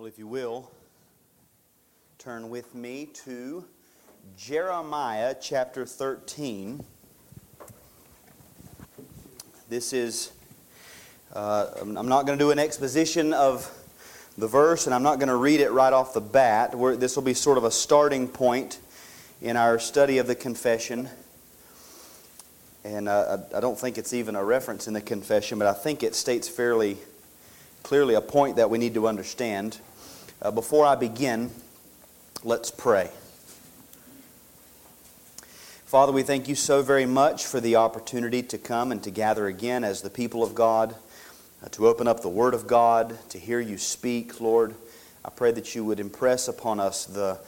Well, if you will, turn with me to Jeremiah chapter 13. This is, uh, I'm not going to do an exposition of the verse, and I'm not going to read it right off the bat. Where this will be sort of a starting point in our study of the confession. And uh, I don't think it's even a reference in the confession, but I think it states fairly clearly a point that we need to understand. Uh, before I begin, let's pray. Father, we thank you so very much for the opportunity to come and to gather again as the people of God, uh, to open up the Word of God, to hear you speak, Lord. I pray that you would impress upon us the,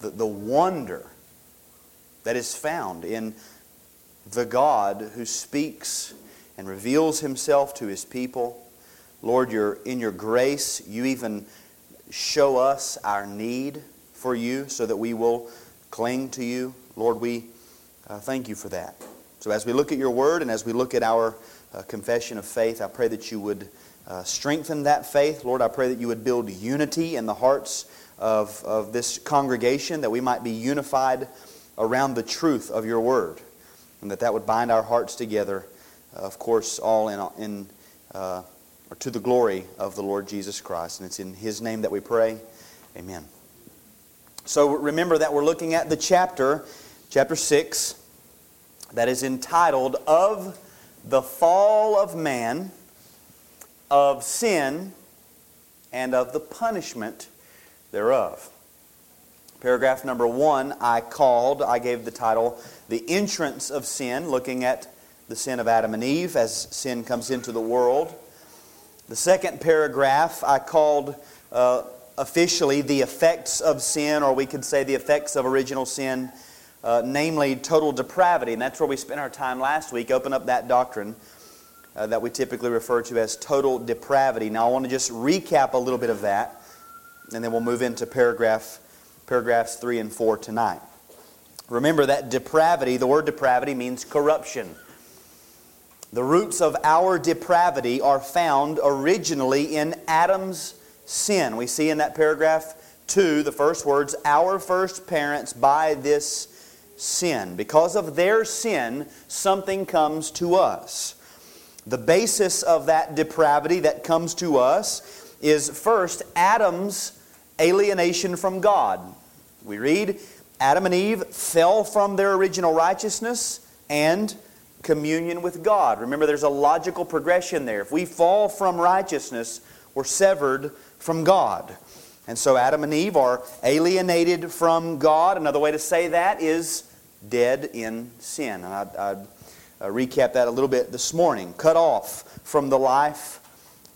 the, the wonder that is found in the God who speaks and reveals himself to his people. Lord, you're, in your grace, you even show us our need for you so that we will cling to you. Lord, we uh, thank you for that. So as we look at your word and as we look at our uh, confession of faith, I pray that you would uh, strengthen that faith. Lord, I pray that you would build unity in the hearts of, of this congregation, that we might be unified around the truth of your word, and that that would bind our hearts together, uh, of course, all in, in uh, or to the glory of the Lord Jesus Christ. And it's in His name that we pray. Amen. So remember that we're looking at the chapter, chapter 6, that is entitled Of the Fall of Man, of Sin, and of the Punishment thereof. Paragraph number one, I called, I gave the title, The Entrance of Sin, looking at the sin of Adam and Eve as sin comes into the world. The second paragraph I called uh, officially the effects of sin, or we could say the effects of original sin, uh, namely total depravity. And that's where we spent our time last week. Open up that doctrine uh, that we typically refer to as total depravity. Now, I want to just recap a little bit of that, and then we'll move into paragraph, paragraphs 3 and 4 tonight. Remember that depravity, the word depravity means corruption. The roots of our depravity are found originally in Adam's sin. We see in that paragraph 2, the first words, our first parents by this sin. Because of their sin, something comes to us. The basis of that depravity that comes to us is first Adam's alienation from God. We read, Adam and Eve fell from their original righteousness and communion with God. Remember, there's a logical progression there. If we fall from righteousness, we're severed from God. And so Adam and Eve are alienated from God. Another way to say that is dead in sin. And I, I, I recap that a little bit this morning. Cut off from the life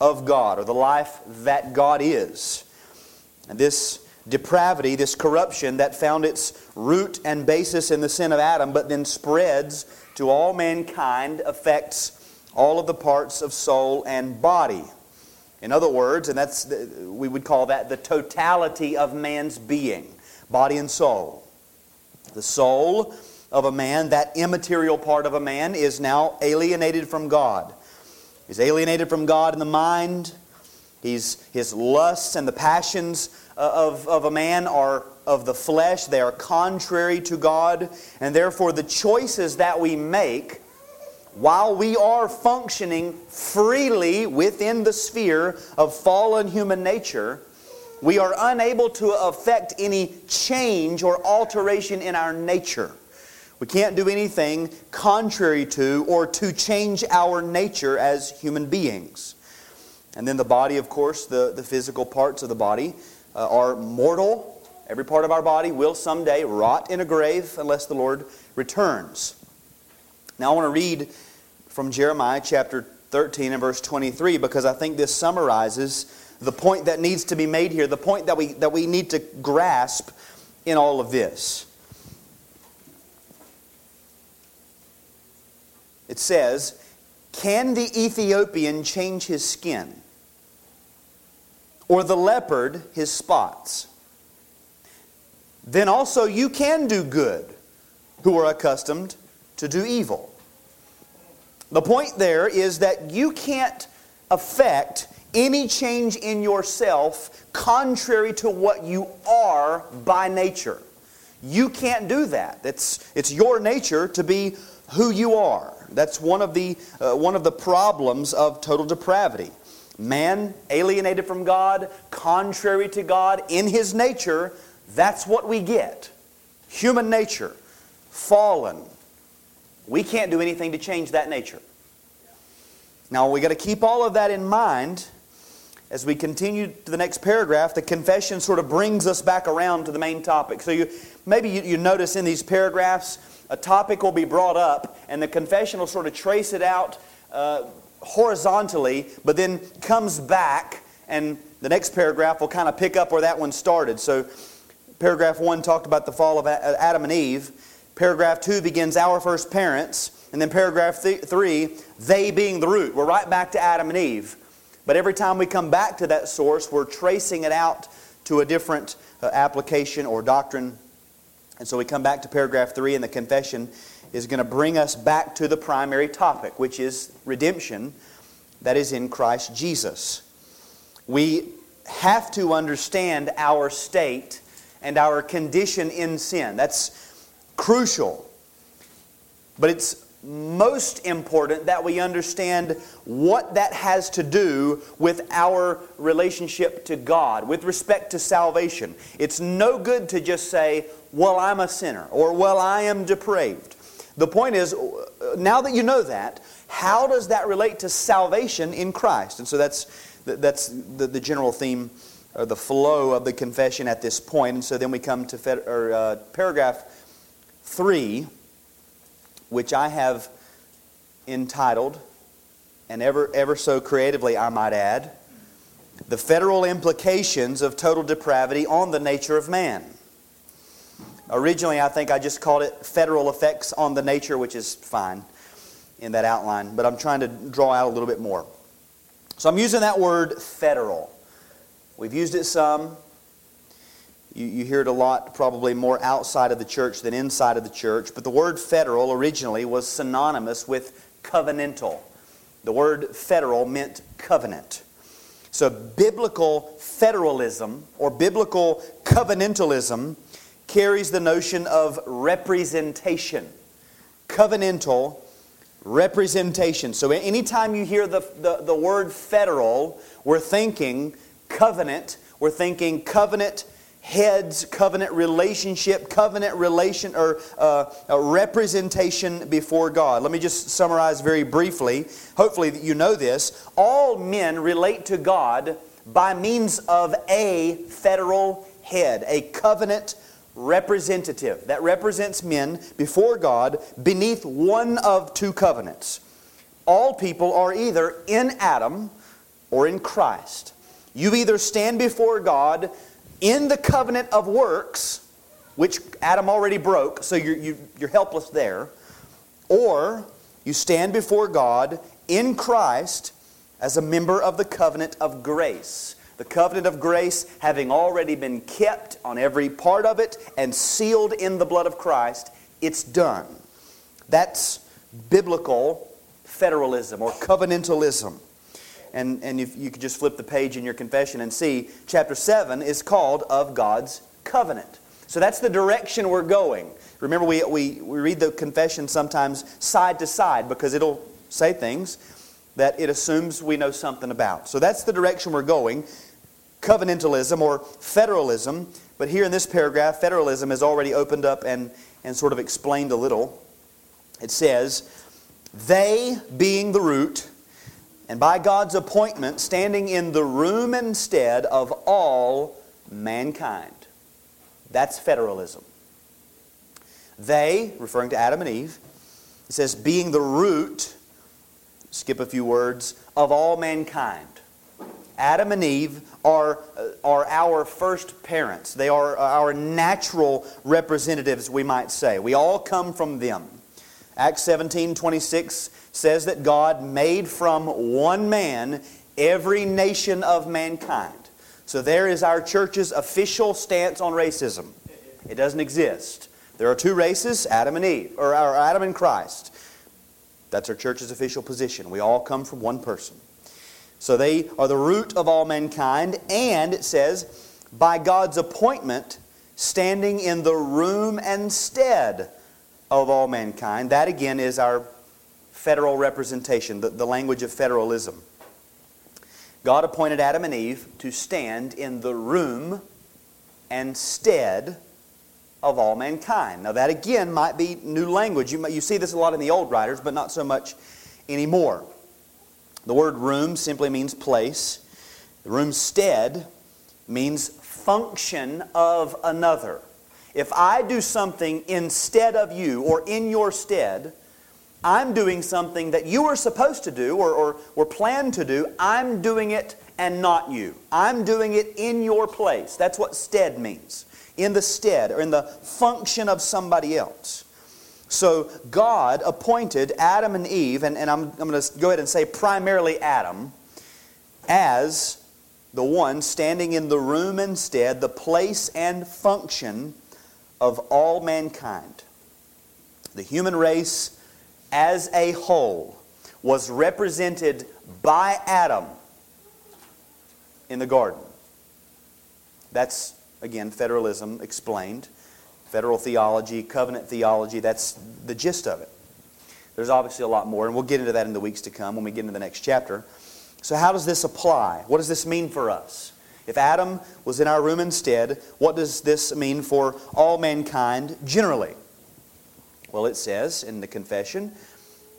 of God, or the life that God is. And this depravity, this corruption that found its root and basis in the sin of Adam, but then spreads to all mankind affects all of the parts of soul and body. In other words, and that's the, we would call that the totality of man's being, body and soul. The soul of a man, that immaterial part of a man, is now alienated from God. He's alienated from God in the mind. He's, his lusts and the passions uh, of, of a man are of the flesh, they are contrary to God, and therefore the choices that we make while we are functioning freely within the sphere of fallen human nature, we are unable to affect any change or alteration in our nature. We can't do anything contrary to or to change our nature as human beings. And then the body, of course, the, the physical parts of the body uh, are mortal Every part of our body will someday rot in a grave unless the Lord returns. Now I want to read from Jeremiah chapter 13 and verse 23 because I think this summarizes the point that needs to be made here, the point that we, that we need to grasp in all of this. It says, Can the Ethiopian change his skin? Or the leopard his spots? Then also you can do good who are accustomed to do evil. The point there is that you can't affect any change in yourself contrary to what you are by nature. You can't do that. It's, it's your nature to be who you are. That's one of the, uh, one of the problems of total depravity. Man alienated from God, contrary to God, in his nature, that's what we get. Human nature, fallen. We can't do anything to change that nature. Now, we got to keep all of that in mind as we continue to the next paragraph. The confession sort of brings us back around to the main topic. So, you, maybe you, you notice in these paragraphs, a topic will be brought up, and the confession will sort of trace it out uh, horizontally, but then comes back, and the next paragraph will kind of pick up where that one started. So, paragraph one talked about the fall of Adam and Eve. Paragraph two begins our first parents. And then paragraph th- three, they being the root. We're right back to Adam and Eve. But every time we come back to that source, we're tracing it out to a different uh, application or doctrine and so we come back to paragraph 3, and the confession is going to bring us back to the primary topic, which is redemption that is in Christ Jesus. We have to understand our state and our condition in sin. That's crucial. But it's most important that we understand what that has to do with our relationship to God, with respect to salvation. It's no good to just say, well, I'm a sinner, or well, I am depraved. The point is, now that you know that, how does that relate to salvation in Christ? And so that's, that's the, the general theme or the flow of the confession at this point. And so then we come to fed, or, uh, paragraph 3, which I have entitled, and ever, ever so creatively, I might add, The Federal Implications of Total Depravity on the Nature of Man. Originally, I think I just called it federal effects on the nature, which is fine in that outline, but I'm trying to draw out a little bit more. So I'm using that word federal. We've used it some. You, you hear it a lot, probably more outside of the church than inside of the church, but the word federal originally was synonymous with covenantal. The word federal meant covenant. So biblical federalism or biblical covenantalism carries the notion of representation. Covenantal representation. So anytime you hear the, the, the, word federal, we're thinking covenant, we're thinking covenant heads, covenant relationship, covenant relation or uh, representation before God. Let me just summarize very briefly. Hopefully you know this. All men relate to God by means of a federal head, a covenant representative that represents men before God beneath one of two covenants. All people are either in Adam or in Christ. You either stand before God in the covenant of works, which Adam already broke, so you're, you, are you are helpless there, or you stand before God in Christ as a member of the covenant of grace the covenant of grace having already been kept on every part of it and sealed in the blood of Christ, it's done. That's biblical federalism or covenantalism. And, and if you could just flip the page in your confession and see, chapter 7 is called Of God's Covenant. So that's the direction we're going. Remember, we, we, we read the confession sometimes side to side because it'll say things that it assumes we know something about. So that's the direction we're going covenantalism or federalism, but here in this paragraph, federalism is already opened up and, and sort of explained a little. It says, They being the root, and by God's appointment, standing in the room instead of all mankind. That's federalism. They, referring to Adam and Eve, it says, being the root, skip a few words, of all mankind. Adam and Eve are, uh, are our first parents. They are our natural representatives, we might say. We all come from them. Acts 17 26 says that God made from one man every nation of mankind. So there is our church's official stance on racism. It doesn't exist. There are two races, Adam and Eve, or Adam and Christ. That's our church's official position. We all come from one person. So they are the root of all mankind, and it says, by God's appointment, standing in the room and stead of all mankind. That again is our federal representation, the, the language of federalism. God appointed Adam and Eve to stand in the room and stead of all mankind. Now, that again might be new language. You, you see this a lot in the old writers, but not so much anymore. The word room simply means place. The room stead means function of another. If I do something instead of you or in your stead, I'm doing something that you were supposed to do or, or were planned to do. I'm doing it and not you. I'm doing it in your place. That's what stead means. In the stead or in the function of somebody else. So God appointed Adam and Eve, and, and I'm, I'm going to go ahead and say primarily Adam, as the one standing in the room instead, the place and function of all mankind. The human race as a whole was represented by Adam in the garden. That's, again, federalism explained. Federal theology, covenant theology, that's the gist of it. There's obviously a lot more, and we'll get into that in the weeks to come when we get into the next chapter. So, how does this apply? What does this mean for us? If Adam was in our room instead, what does this mean for all mankind generally? Well, it says in the confession,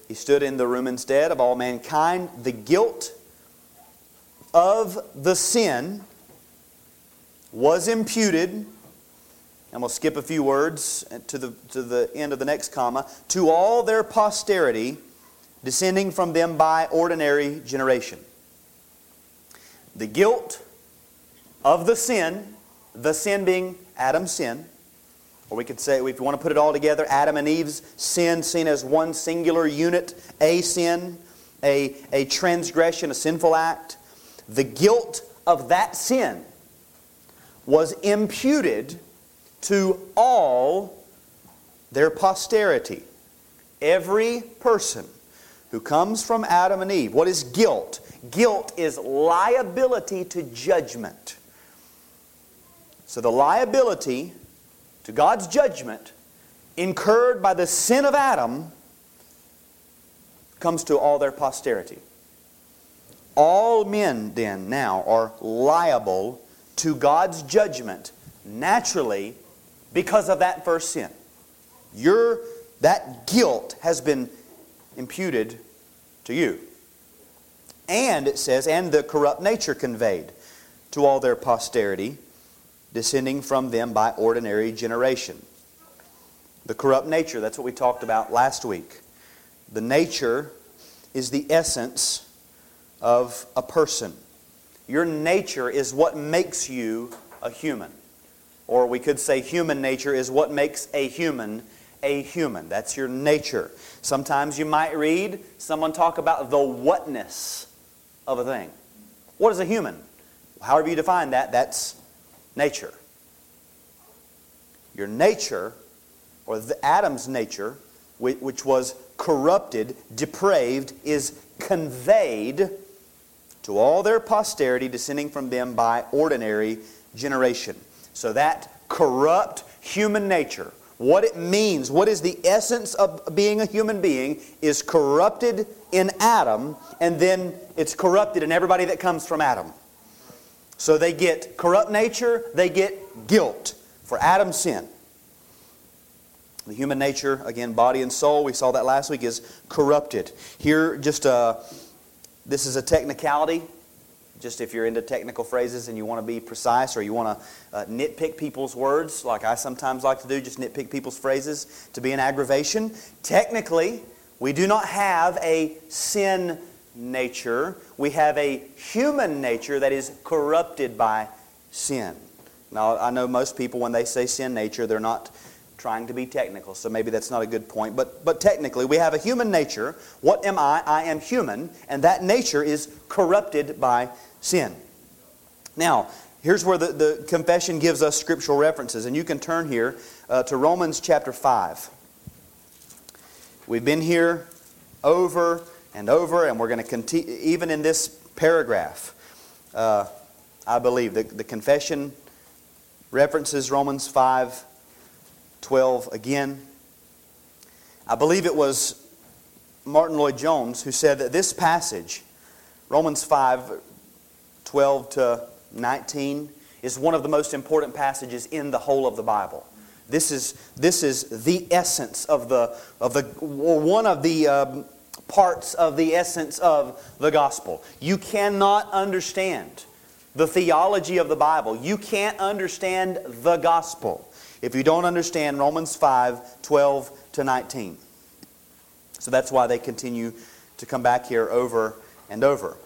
He stood in the room instead of all mankind. The guilt of the sin was imputed and we'll skip a few words to the, to the end of the next comma, to all their posterity, descending from them by ordinary generation. The guilt of the sin, the sin being Adam's sin, or we could say, if you want to put it all together, Adam and Eve's sin seen as one singular unit, a sin, a, a transgression, a sinful act. The guilt of that sin was imputed to all their posterity. Every person who comes from Adam and Eve. What is guilt? Guilt is liability to judgment. So the liability to God's judgment incurred by the sin of Adam comes to all their posterity. All men, then, now are liable to God's judgment naturally because of that first sin. Your, that guilt has been imputed to you. And it says, and the corrupt nature conveyed to all their posterity, descending from them by ordinary generation. The corrupt nature, that's what we talked about last week. The nature is the essence of a person. Your nature is what makes you a human or we could say human nature, is what makes a human a human. That's your nature. Sometimes you might read someone talk about the whatness of a thing. What is a human? However you define that, that's nature. Your nature, or the Adam's nature, which was corrupted, depraved, is conveyed to all their posterity descending from them by ordinary generation. So that corrupt human nature, what it means, what is the essence of being a human being, is corrupted in Adam, and then it's corrupted in everybody that comes from Adam. So they get corrupt nature, they get guilt for Adam's sin. The human nature, again, body and soul, we saw that last week, is corrupted. Here, just uh, this is a technicality just if you're into technical phrases and you want to be precise or you want to uh, nitpick people's words, like I sometimes like to do, just nitpick people's phrases to be an aggravation. Technically, we do not have a sin nature. We have a human nature that is corrupted by sin. Now, I know most people, when they say sin nature, they're not trying to be technical, so maybe that's not a good point. But, but technically, we have a human nature. What am I? I am human, and that nature is corrupted by sin. Now, here's where the, the confession gives us scriptural references, and you can turn here uh, to Romans chapter 5. We've been here over and over, and we're going to continue, even in this paragraph. Uh, I believe the, the confession references Romans 5 12 again. I believe it was Martyn Lloyd-Jones who said that this passage, Romans 5 12 to 19, is one of the most important passages in the whole of the Bible. This is, this is the essence of the, of the one of the um, parts of the essence of the gospel. You cannot understand the theology of the Bible. You can't understand the gospel if you don't understand Romans 5 12 to 19. So that's why they continue to come back here over and over.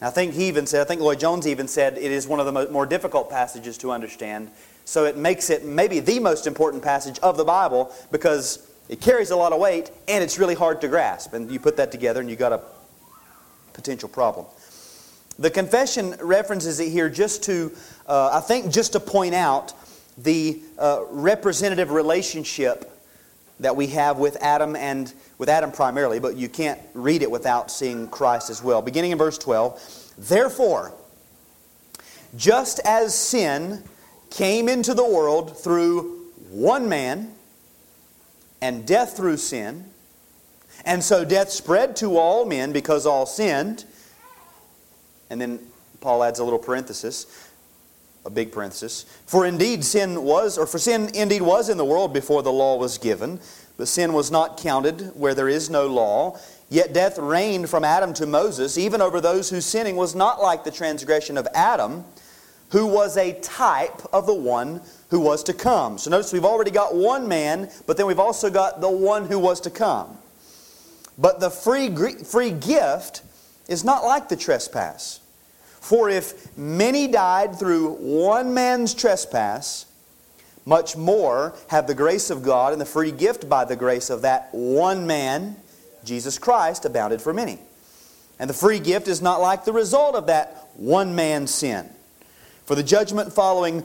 I think he even said, I think Lloyd-Jones even said it is one of the more difficult passages to understand. So it makes it maybe the most important passage of the Bible because it carries a lot of weight and it's really hard to grasp. And you put that together and you got a potential problem. The confession references it here just to, uh, I think, just to point out the uh, representative relationship that we have with Adam and with Adam primarily, but you can't read it without seeing Christ as well. Beginning in verse 12, therefore, just as sin came into the world through one man, and death through sin, and so death spread to all men because all sinned. And then Paul adds a little parenthesis, a big parenthesis. For indeed sin was, or for sin indeed was in the world before the law was given, but sin was not counted where there is no law. Yet death reigned from Adam to Moses, even over those whose sinning was not like the transgression of Adam, who was a type of the one who was to come. So notice we've already got one man, but then we've also got the one who was to come. But the free, free gift is not like the trespass. For if many died through one man's trespass, much more have the grace of God and the free gift by the grace of that one man, Jesus Christ, abounded for many. And the free gift is not like the result of that one man's sin. For the judgment following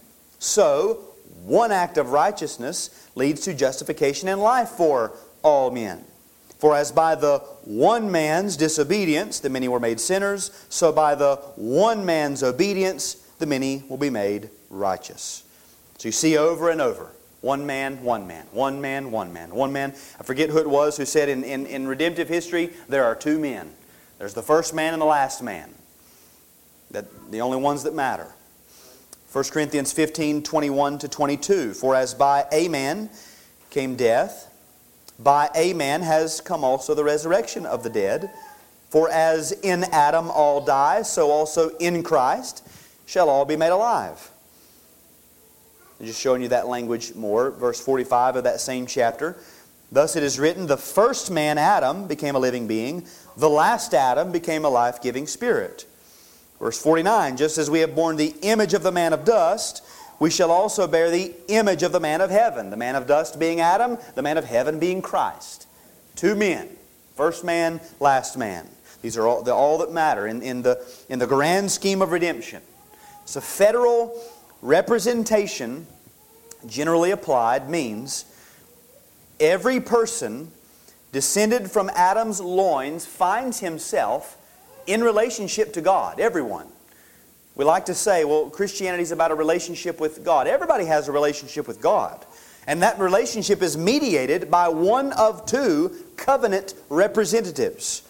So, one act of righteousness leads to justification and life for all men. For as by the one man's disobedience the many were made sinners, so by the one man's obedience the many will be made righteous. So you see over and over one man, one man, one man, one man, one man. I forget who it was who said in, in, in redemptive history there are two men. There's the first man and the last man. That the only ones that matter. 1 Corinthians 15, 21 to 22. For as by a man came death, by a man has come also the resurrection of the dead. For as in Adam all die, so also in Christ shall all be made alive. I'm just showing you that language more. Verse 45 of that same chapter. Thus it is written, the first man, Adam, became a living being. The last Adam became a life-giving spirit. Verse 49, just as we have borne the image of the man of dust, we shall also bear the image of the man of heaven. The man of dust being Adam, the man of heaven being Christ. Two men. First man, last man. These are all, all that matter in, in, the, in the grand scheme of redemption. A federal Representation, generally applied, means every person descended from Adam's loins finds himself in relationship to God. Everyone. We like to say, well, Christianity is about a relationship with God. Everybody has a relationship with God. And that relationship is mediated by one of two covenant representatives.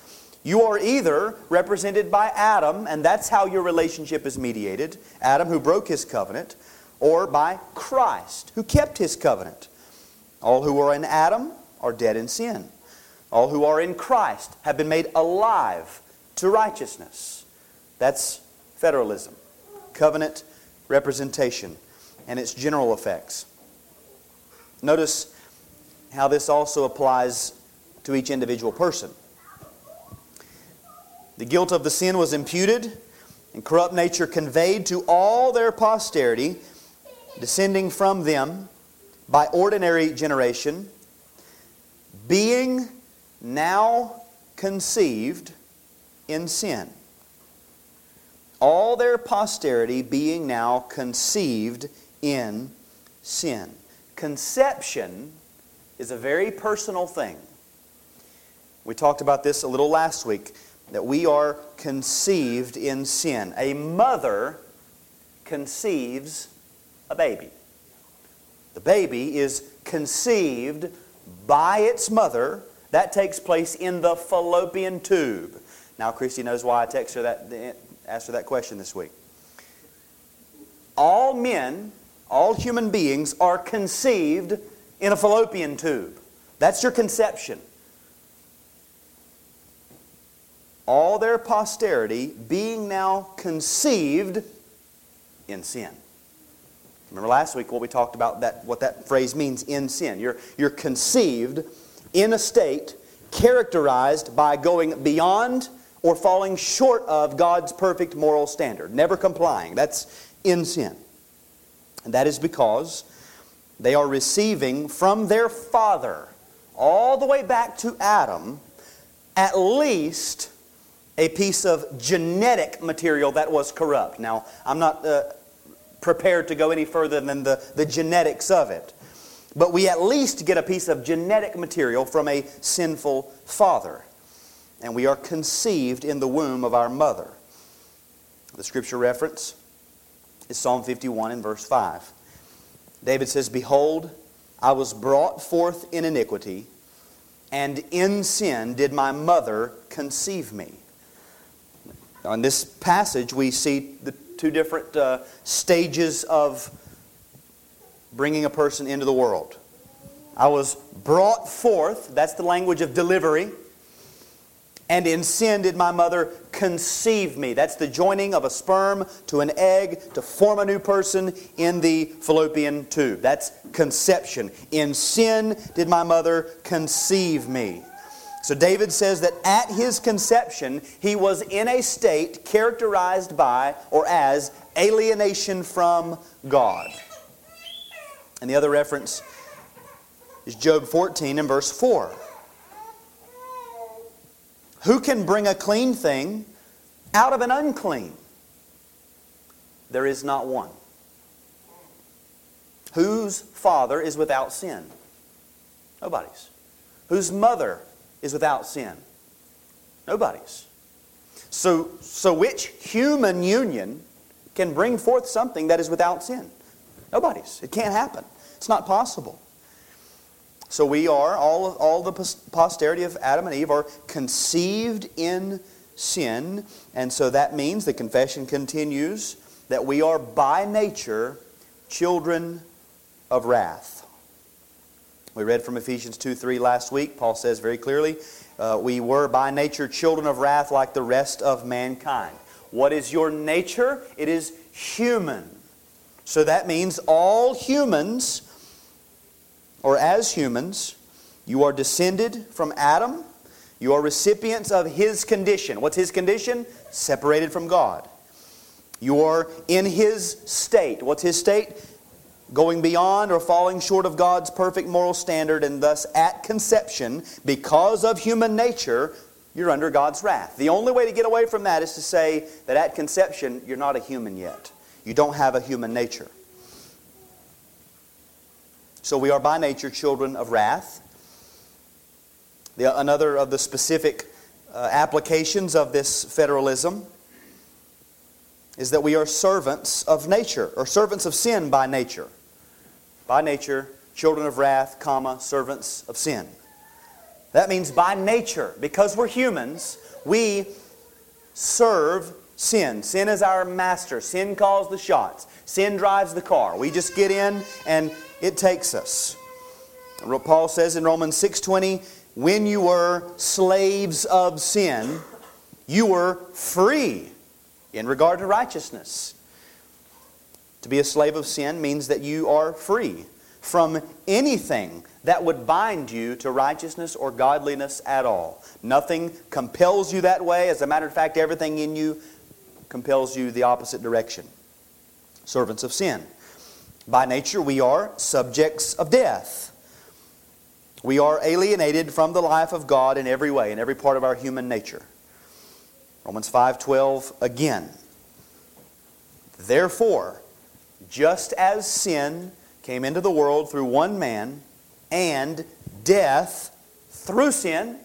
You are either represented by Adam, and that's how your relationship is mediated Adam, who broke his covenant, or by Christ, who kept his covenant. All who are in Adam are dead in sin. All who are in Christ have been made alive to righteousness. That's federalism, covenant representation, and its general effects. Notice how this also applies to each individual person. The guilt of the sin was imputed, and corrupt nature conveyed to all their posterity, descending from them by ordinary generation, being now conceived in sin. All their posterity being now conceived in sin. Conception is a very personal thing. We talked about this a little last week that we are conceived in sin. A mother conceives a baby. The baby is conceived by its mother. That takes place in the fallopian tube. Now, Christy knows why I text her that, asked her that question this week. All men, all human beings, are conceived in a fallopian tube. That's your conception. All their posterity being now conceived in sin. Remember last week what we talked about that what that phrase means in sin. You're, you're conceived in a state characterized by going beyond or falling short of God's perfect moral standard, never complying. That's in sin. And that is because they are receiving from their father, all the way back to Adam, at least a piece of genetic material that was corrupt. Now, I'm not uh, prepared to go any further than the, the genetics of it. But we at least get a piece of genetic material from a sinful father. And we are conceived in the womb of our mother. The scripture reference is Psalm 51 and verse 5. David says, Behold, I was brought forth in iniquity, and in sin did my mother conceive me. In this passage, we see the two different uh, stages of bringing a person into the world. I was brought forth, that's the language of delivery. And in sin did my mother conceive me. That's the joining of a sperm to an egg to form a new person in the fallopian tube. That's conception. In sin did my mother conceive me. So David says that at his conception, he was in a state characterized by or as alienation from God. And the other reference is Job 14 and verse 4. Who can bring a clean thing out of an unclean? There is not one. Whose father is without sin? Nobody's. Whose mother is without sin? Nobody's. So, so which human union can bring forth something that is without sin? Nobody's. It can't happen. It's not possible. So we are, all, all the posterity of Adam and Eve are conceived in sin. And so that means, the confession continues, that we are by nature children of wrath. We read from Ephesians 2 3 last week. Paul says very clearly, uh, We were by nature children of wrath like the rest of mankind. What is your nature? It is human. So that means all humans, or as humans, you are descended from Adam. You are recipients of his condition. What's his condition? Separated from God. You are in his state. What's his state? going beyond or falling short of God's perfect moral standard, and thus at conception, because of human nature, you're under God's wrath. The only way to get away from that is to say that at conception, you're not a human yet. You don't have a human nature. So we are by nature children of wrath. The, another of the specific uh, applications of this federalism is that we are servants of nature, or servants of sin by nature by nature, children of wrath, comma, servants of sin. That means by nature, because we're humans, we serve sin. Sin is our master. Sin calls the shots. Sin drives the car. We just get in and it takes us. Paul says in Romans 6:20, when you were slaves of sin, you were free in regard to righteousness. To be a slave of sin means that you are free from anything that would bind you to righteousness or godliness at all. Nothing compels you that way. As a matter of fact, everything in you compels you the opposite direction. Servants of sin. By nature, we are subjects of death. We are alienated from the life of God in every way, in every part of our human nature. Romans 5:12 again. Therefore, just as sin came into the world through one man, and death through sin,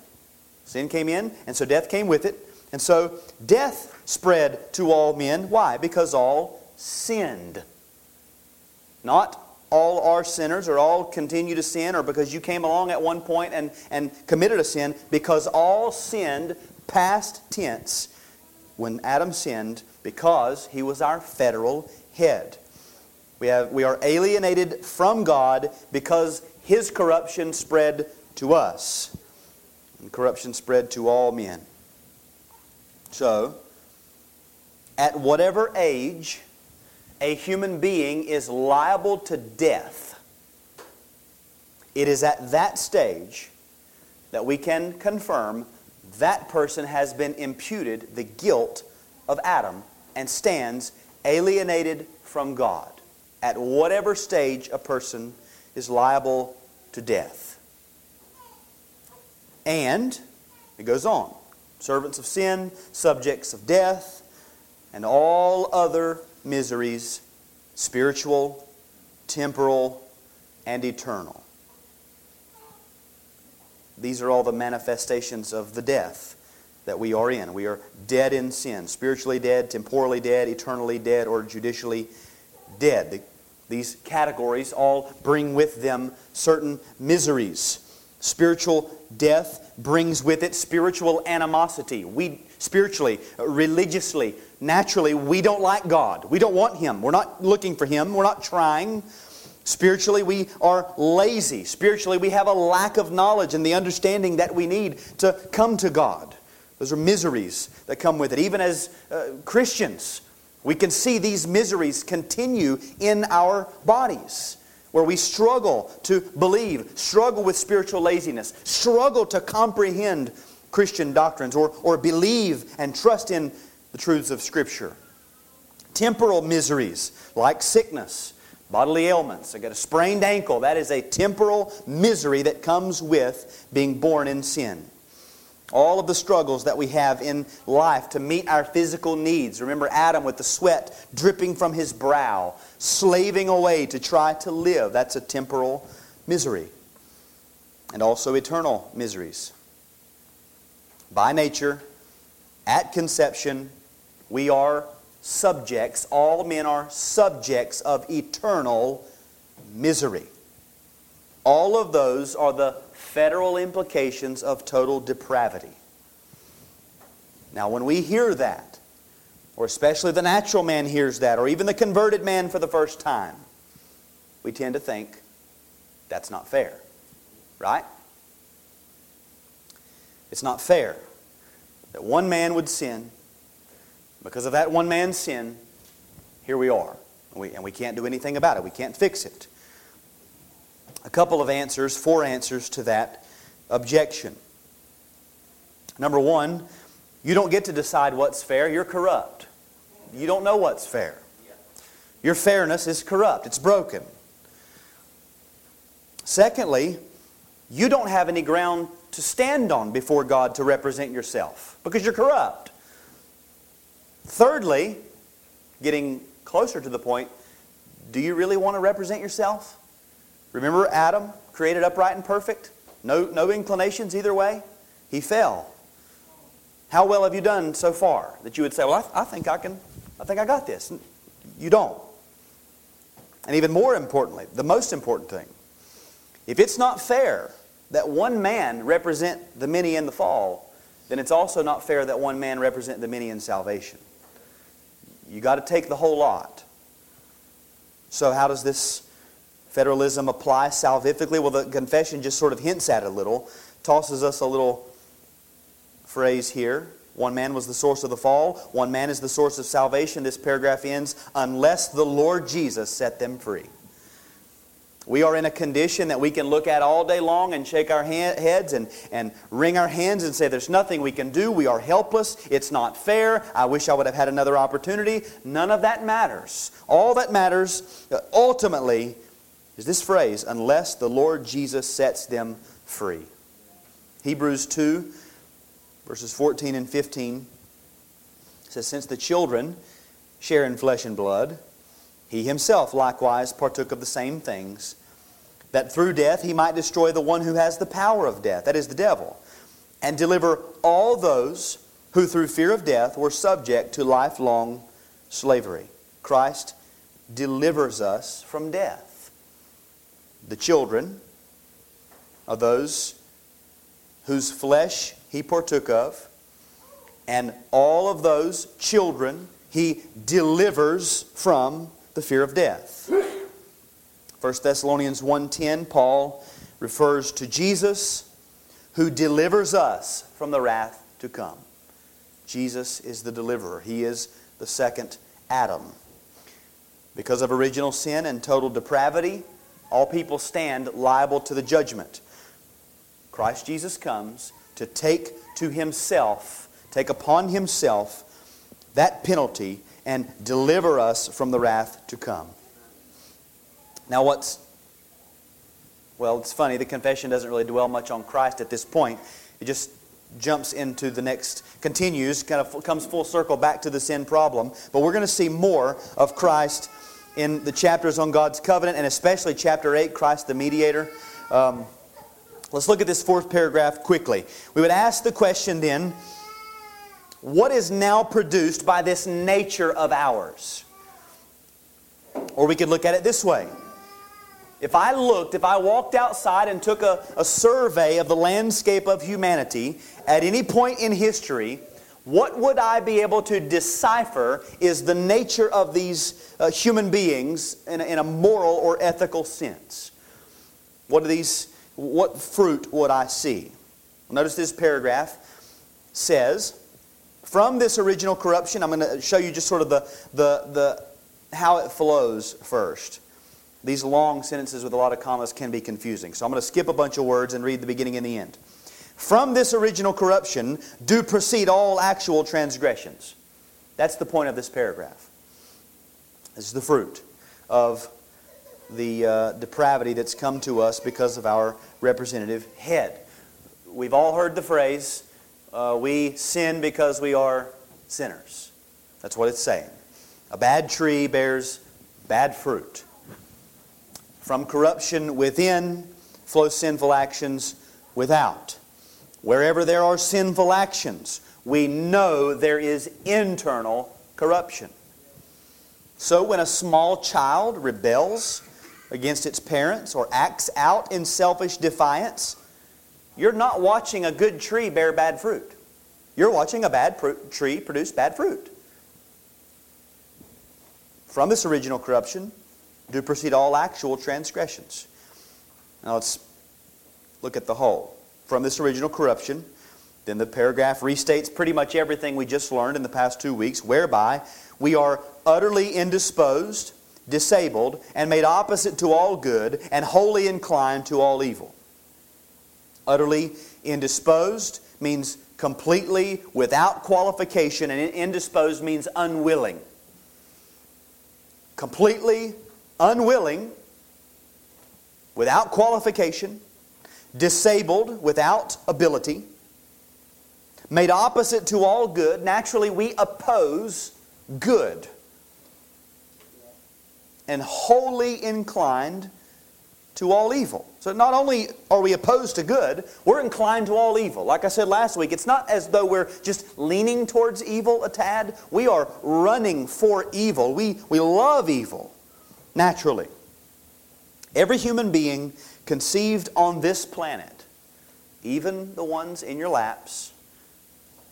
sin came in, and so death came with it. And so death spread to all men. Why? Because all sinned. Not all are sinners or all continue to sin or because you came along at one point and, and committed a sin, because all sinned past tense when Adam sinned because he was our federal head. We, have, we are alienated from God because his corruption spread to us. And corruption spread to all men. So, at whatever age a human being is liable to death, it is at that stage that we can confirm that person has been imputed the guilt of Adam and stands alienated from God. At whatever stage a person is liable to death. And, it goes on, servants of sin, subjects of death, and all other miseries, spiritual, temporal, and eternal. These are all the manifestations of the death that we are in. We are dead in sin, spiritually dead, temporally dead, eternally dead, or judicially dead. These categories all bring with them certain miseries. Spiritual death brings with it spiritual animosity. We spiritually, religiously, naturally, we don't like God. We don't want Him. We're not looking for Him. We're not trying. Spiritually, we are lazy. Spiritually, we have a lack of knowledge and the understanding that we need to come to God. Those are miseries that come with it. Even as uh, Christians, we can see these miseries continue in our bodies where we struggle to believe, struggle with spiritual laziness, struggle to comprehend Christian doctrines or, or believe and trust in the truths of Scripture. Temporal miseries like sickness, bodily ailments. I got a sprained ankle. That is a temporal misery that comes with being born in sin. All of the struggles that we have in life to meet our physical needs. Remember Adam with the sweat dripping from his brow, slaving away to try to live. That's a temporal misery. And also eternal miseries. By nature, at conception, we are subjects, all men are subjects of eternal misery. All of those are the federal implications of total depravity. Now, when we hear that, or especially the natural man hears that, or even the converted man for the first time, we tend to think that's not fair. Right? It's not fair that one man would sin. Because of that one man's sin, here we are. And we, and we can't do anything about it. We can't fix it. A couple of answers, four answers to that objection. Number one, you don't get to decide what's fair. You're corrupt. You don't know what's fair. Your fairness is corrupt, it's broken. Secondly, you don't have any ground to stand on before God to represent yourself because you're corrupt. Thirdly, getting closer to the point, do you really want to represent yourself? Remember Adam, created upright and perfect? No, no inclinations either way? He fell. How well have you done so far that you would say, well, I, I think I can, I think I got this? You don't. And even more importantly, the most important thing, if it's not fair that one man represent the many in the fall, then it's also not fair that one man represent the many in salvation. You got to take the whole lot. So how does this federalism apply salvifically? Well, the confession just sort of hints at it a little, tosses us a little phrase here. One man was the source of the fall. One man is the source of salvation. This paragraph ends, unless the Lord Jesus set them free. We are in a condition that we can look at all day long and shake our heads and, and wring our hands and say, There's nothing we can do. We are helpless. It's not fair. I wish I would have had another opportunity. None of that matters. All that matters uh, ultimately is this phrase unless the Lord Jesus sets them free. Hebrews 2, verses 14 and 15 says, Since the children share in flesh and blood, he himself likewise partook of the same things, that through death he might destroy the one who has the power of death, that is the devil, and deliver all those who through fear of death were subject to lifelong slavery. Christ delivers us from death. The children are those whose flesh he partook of, and all of those children he delivers from the fear of death. 1 Thessalonians 1:10 Paul refers to Jesus who delivers us from the wrath to come. Jesus is the deliverer. He is the second Adam. Because of original sin and total depravity, all people stand liable to the judgment. Christ Jesus comes to take to himself, take upon himself that penalty and deliver us from the wrath to come. Now, what's, well, it's funny, the confession doesn't really dwell much on Christ at this point. It just jumps into the next, continues, kind of comes full circle back to the sin problem. But we're going to see more of Christ in the chapters on God's covenant, and especially chapter 8, Christ the mediator. Um, let's look at this fourth paragraph quickly. We would ask the question then what is now produced by this nature of ours? Or we could look at it this way. If I looked, if I walked outside and took a, a survey of the landscape of humanity at any point in history, what would I be able to decipher is the nature of these uh, human beings in a, in a moral or ethical sense? What are these, what fruit would I see? Notice this paragraph says, from this original corruption, I'm going to show you just sort of the, the, the, how it flows first. These long sentences with a lot of commas can be confusing. So I'm going to skip a bunch of words and read the beginning and the end. From this original corruption do proceed all actual transgressions. That's the point of this paragraph. This is the fruit of the uh, depravity that's come to us because of our representative head. We've all heard the phrase, uh, we sin because we are sinners. That's what it's saying. A bad tree bears bad fruit. From corruption within flow sinful actions without. Wherever there are sinful actions, we know there is internal corruption. So when a small child rebels against its parents or acts out in selfish defiance, you're not watching a good tree bear bad fruit. You're watching a bad tree produce bad fruit. From this original corruption do proceed all actual transgressions. Now let's look at the whole. From this original corruption, then the paragraph restates pretty much everything we just learned in the past two weeks, whereby we are utterly indisposed, disabled, and made opposite to all good, and wholly inclined to all evil. Utterly indisposed means completely without qualification, and indisposed means unwilling. Completely unwilling, without qualification, disabled without ability, made opposite to all good. Naturally, we oppose good. And wholly inclined to all evil. So not only are we opposed to good, we're inclined to all evil. Like I said last week, it's not as though we're just leaning towards evil a tad. We are running for evil. We, we love evil, naturally. Every human being conceived on this planet, even the ones in your laps,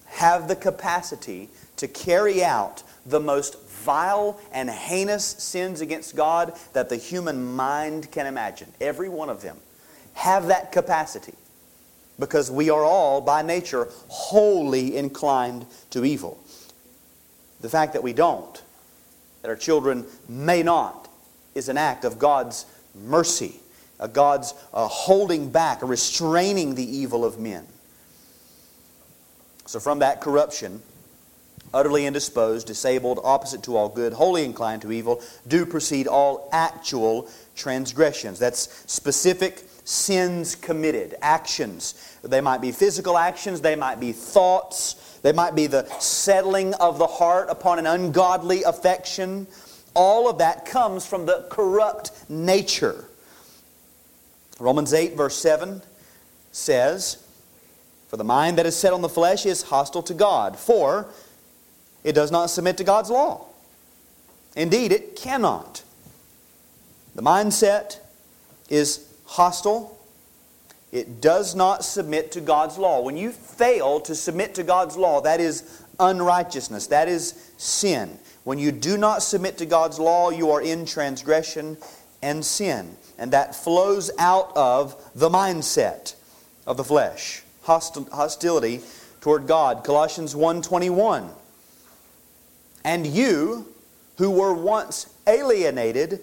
have the capacity to carry out the most vile and heinous sins against God that the human mind can imagine. Every one of them have that capacity because we are all, by nature, wholly inclined to evil. The fact that we don't, that our children may not, is an act of God's mercy uh, God's uh, holding back, restraining the evil of men. So, from that corruption, utterly indisposed, disabled, opposite to all good, wholly inclined to evil, do precede all actual transgressions. That's specific sins committed, actions. They might be physical actions, they might be thoughts, they might be the settling of the heart upon an ungodly affection. All of that comes from the corrupt nature. Romans 8, verse 7 says, For the mind that is set on the flesh is hostile to God, for it does not submit to God's law. Indeed, it cannot. The mindset is hostile. It does not submit to God's law. When you fail to submit to God's law, that is unrighteousness, that is sin. When you do not submit to God's law, you are in transgression and sin. And that flows out of the mindset of the flesh. hostility toward God. Colossians 1:21. And you who were once alienated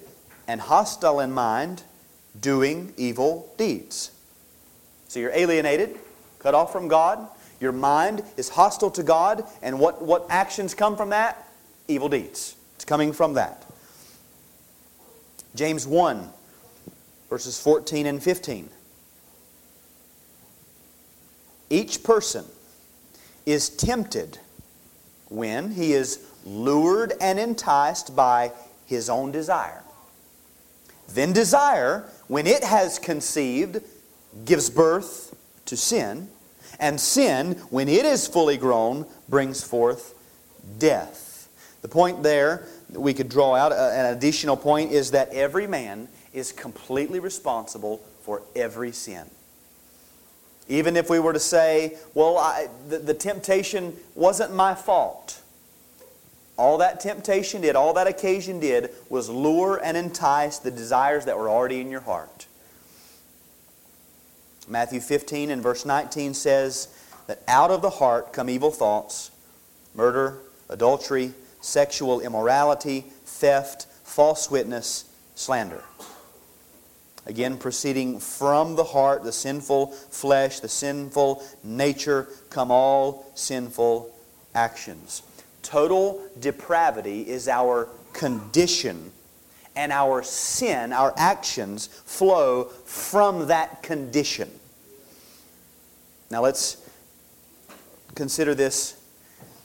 and hostile in mind, doing evil deeds. So you're alienated, cut off from God. Your mind is hostile to God. And what, what actions come from that? Evil deeds. It's coming from that. James 1, verses 14 and 15. Each person is tempted when he is lured and enticed by his own desire. Then desire, when it has conceived, gives birth to sin. And sin, when it is fully grown, brings forth death. The point there that we could draw out, uh, an additional point, is that every man is completely responsible for every sin. Even if we were to say, well, I, the, the temptation wasn't my fault. All that temptation did, all that occasion did, was lure and entice the desires that were already in your heart. Matthew 15 and verse 19 says that out of the heart come evil thoughts, murder, adultery, sexual immorality, theft, false witness, slander. Again, proceeding from the heart, the sinful flesh, the sinful nature, come all sinful actions. Total depravity is our condition, and our sin, our actions, flow from that condition. Now let's consider this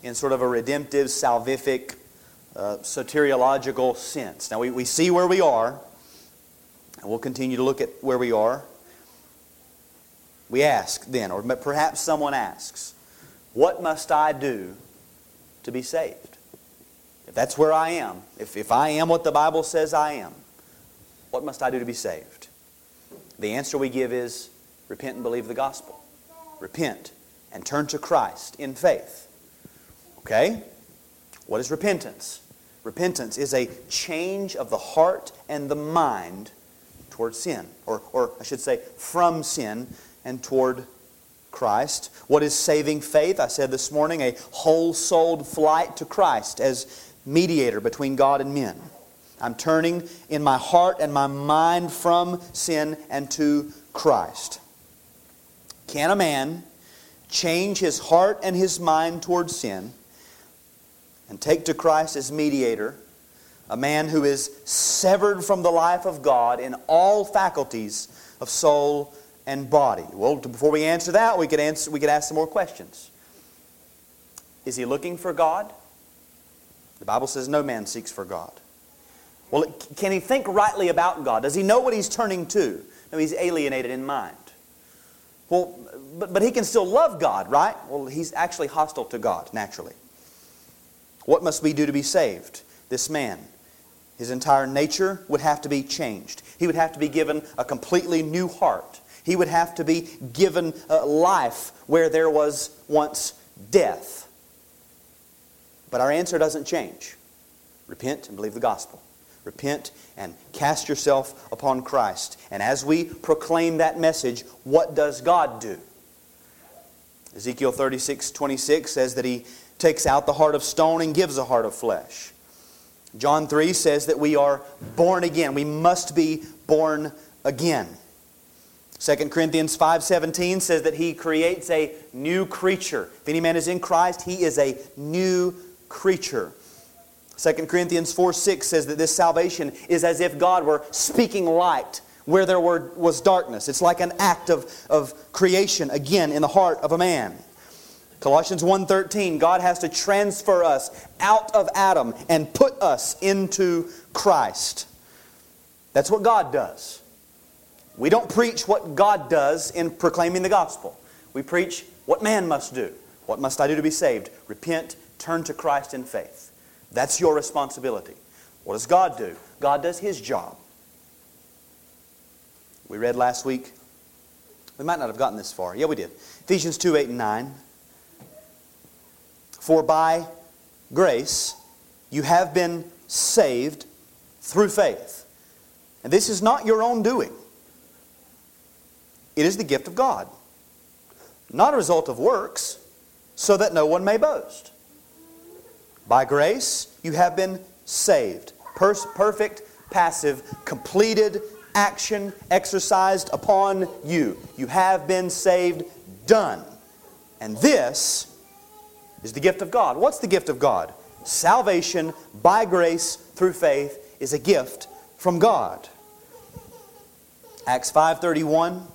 in sort of a redemptive, salvific, uh, soteriological sense. Now we, we see where we are, and we'll continue to look at where we are. We ask then, or perhaps someone asks, What must I do to be saved. If that's where I am, if, if I am what the Bible says I am, what must I do to be saved? The answer we give is repent and believe the gospel. Repent and turn to Christ in faith. Okay? What is repentance? Repentance is a change of the heart and the mind toward sin, or, or I should say, from sin and toward Christ. What is saving faith? I said this morning, a whole souled flight to Christ as mediator between God and men. I'm turning in my heart and my mind from sin and to Christ. Can a man change his heart and his mind toward sin and take to Christ as mediator, a man who is severed from the life of God in all faculties of soul and body? Well, before we answer that, we could, answer, we could ask some more questions. Is he looking for God? The Bible says no man seeks for God. Well, can he think rightly about God? Does he know what he's turning to? No, he's alienated in mind. Well, but, but he can still love God, right? Well, he's actually hostile to God, naturally. What must we do to be saved? This man, his entire nature would have to be changed. He would have to be given a completely new heart. He would have to be given uh, life where there was once death. But our answer doesn't change. Repent and believe the gospel. Repent and cast yourself upon Christ. And as we proclaim that message, what does God do? Ezekiel 36 26 says that He takes out the heart of stone and gives a heart of flesh. John 3 says that we are born again. We must be born again. 2 Corinthians 5:17 says that he creates a new creature. If any man is in Christ, he is a new creature. 2 Corinthians 4 6 says that this salvation is as if God were speaking light where there were, was darkness. It's like an act of, of creation again in the heart of a man. Colossians 1:13 God has to transfer us out of Adam and put us into Christ. That's what God does. We don't preach what God does in proclaiming the gospel. We preach what man must do. What must I do to be saved? Repent, turn to Christ in faith. That's your responsibility. What does God do? God does His job. We read last week. We might not have gotten this far. Yeah, we did. Ephesians 2 8 and 9. For by grace you have been saved through faith. And this is not your own doing. It is the gift of God, not a result of works, so that no one may boast. By grace, you have been saved. perfect, passive, completed action exercised upon you. You have been saved, done. And this is the gift of God. What's the gift of God? Salvation by grace through faith is a gift from God. Acts 5:31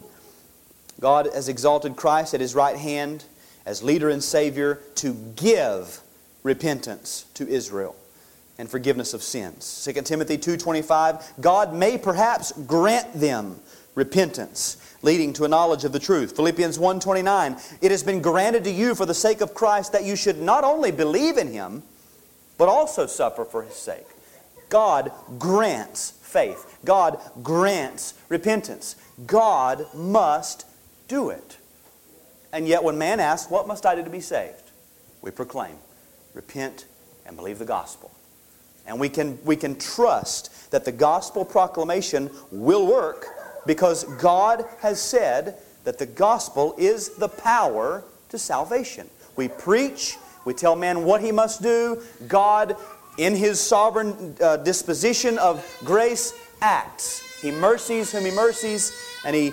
God has exalted Christ at his right hand as leader and savior to give repentance to Israel and forgiveness of sins. 2 Timothy 2:25 God may perhaps grant them repentance leading to a knowledge of the truth. Philippians 1:29 It has been granted to you for the sake of Christ that you should not only believe in him but also suffer for his sake. God grants faith. God grants repentance. God must do it. And yet, when man asks, What must I do to be saved? we proclaim, Repent and believe the gospel. And we can, we can trust that the gospel proclamation will work because God has said that the gospel is the power to salvation. We preach, we tell man what he must do. God, in his sovereign uh, disposition of grace, acts. He mercies whom he mercies, and he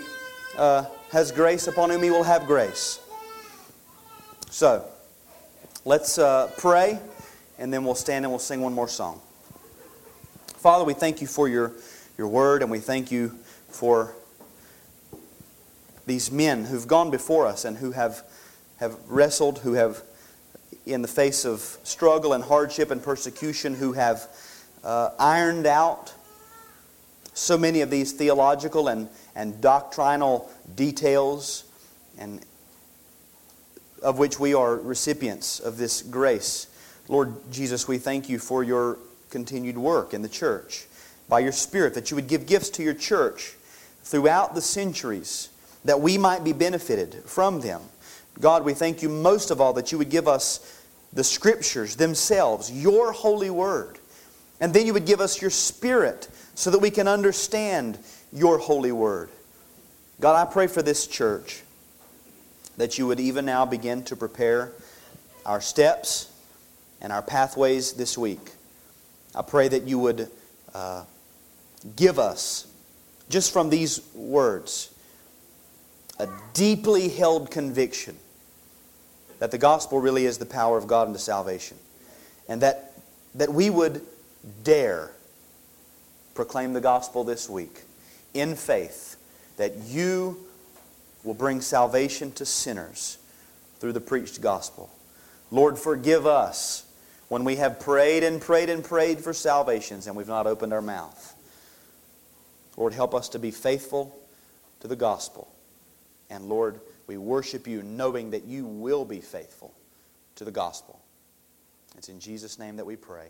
uh, has grace upon whom he will have grace. So, let's uh, pray, and then we'll stand and we'll sing one more song. Father, we thank you for your, your word, and we thank you for these men who've gone before us and who have, have wrestled, who have, in the face of struggle and hardship and persecution, who have uh, ironed out so many of these theological and, and doctrinal details and of which we are recipients of this grace. Lord Jesus, we thank you for your continued work in the church. By your Spirit, that you would give gifts to your church throughout the centuries, that we might be benefited from them. God, we thank you most of all that you would give us the Scriptures themselves, your holy word. And then you would give us your Spirit so that we can understand your holy word. God, I pray for this church that you would even now begin to prepare our steps and our pathways this week. I pray that you would uh, give us, just from these words, a deeply held conviction that the gospel really is the power of God unto salvation. And that, that we would dare proclaim the gospel this week in faith that you will bring salvation to sinners through the preached gospel. Lord, forgive us when we have prayed and prayed and prayed for salvations and we've not opened our mouth. Lord, help us to be faithful to the gospel. And Lord, we worship you knowing that you will be faithful to the gospel. It's in Jesus' name that we pray.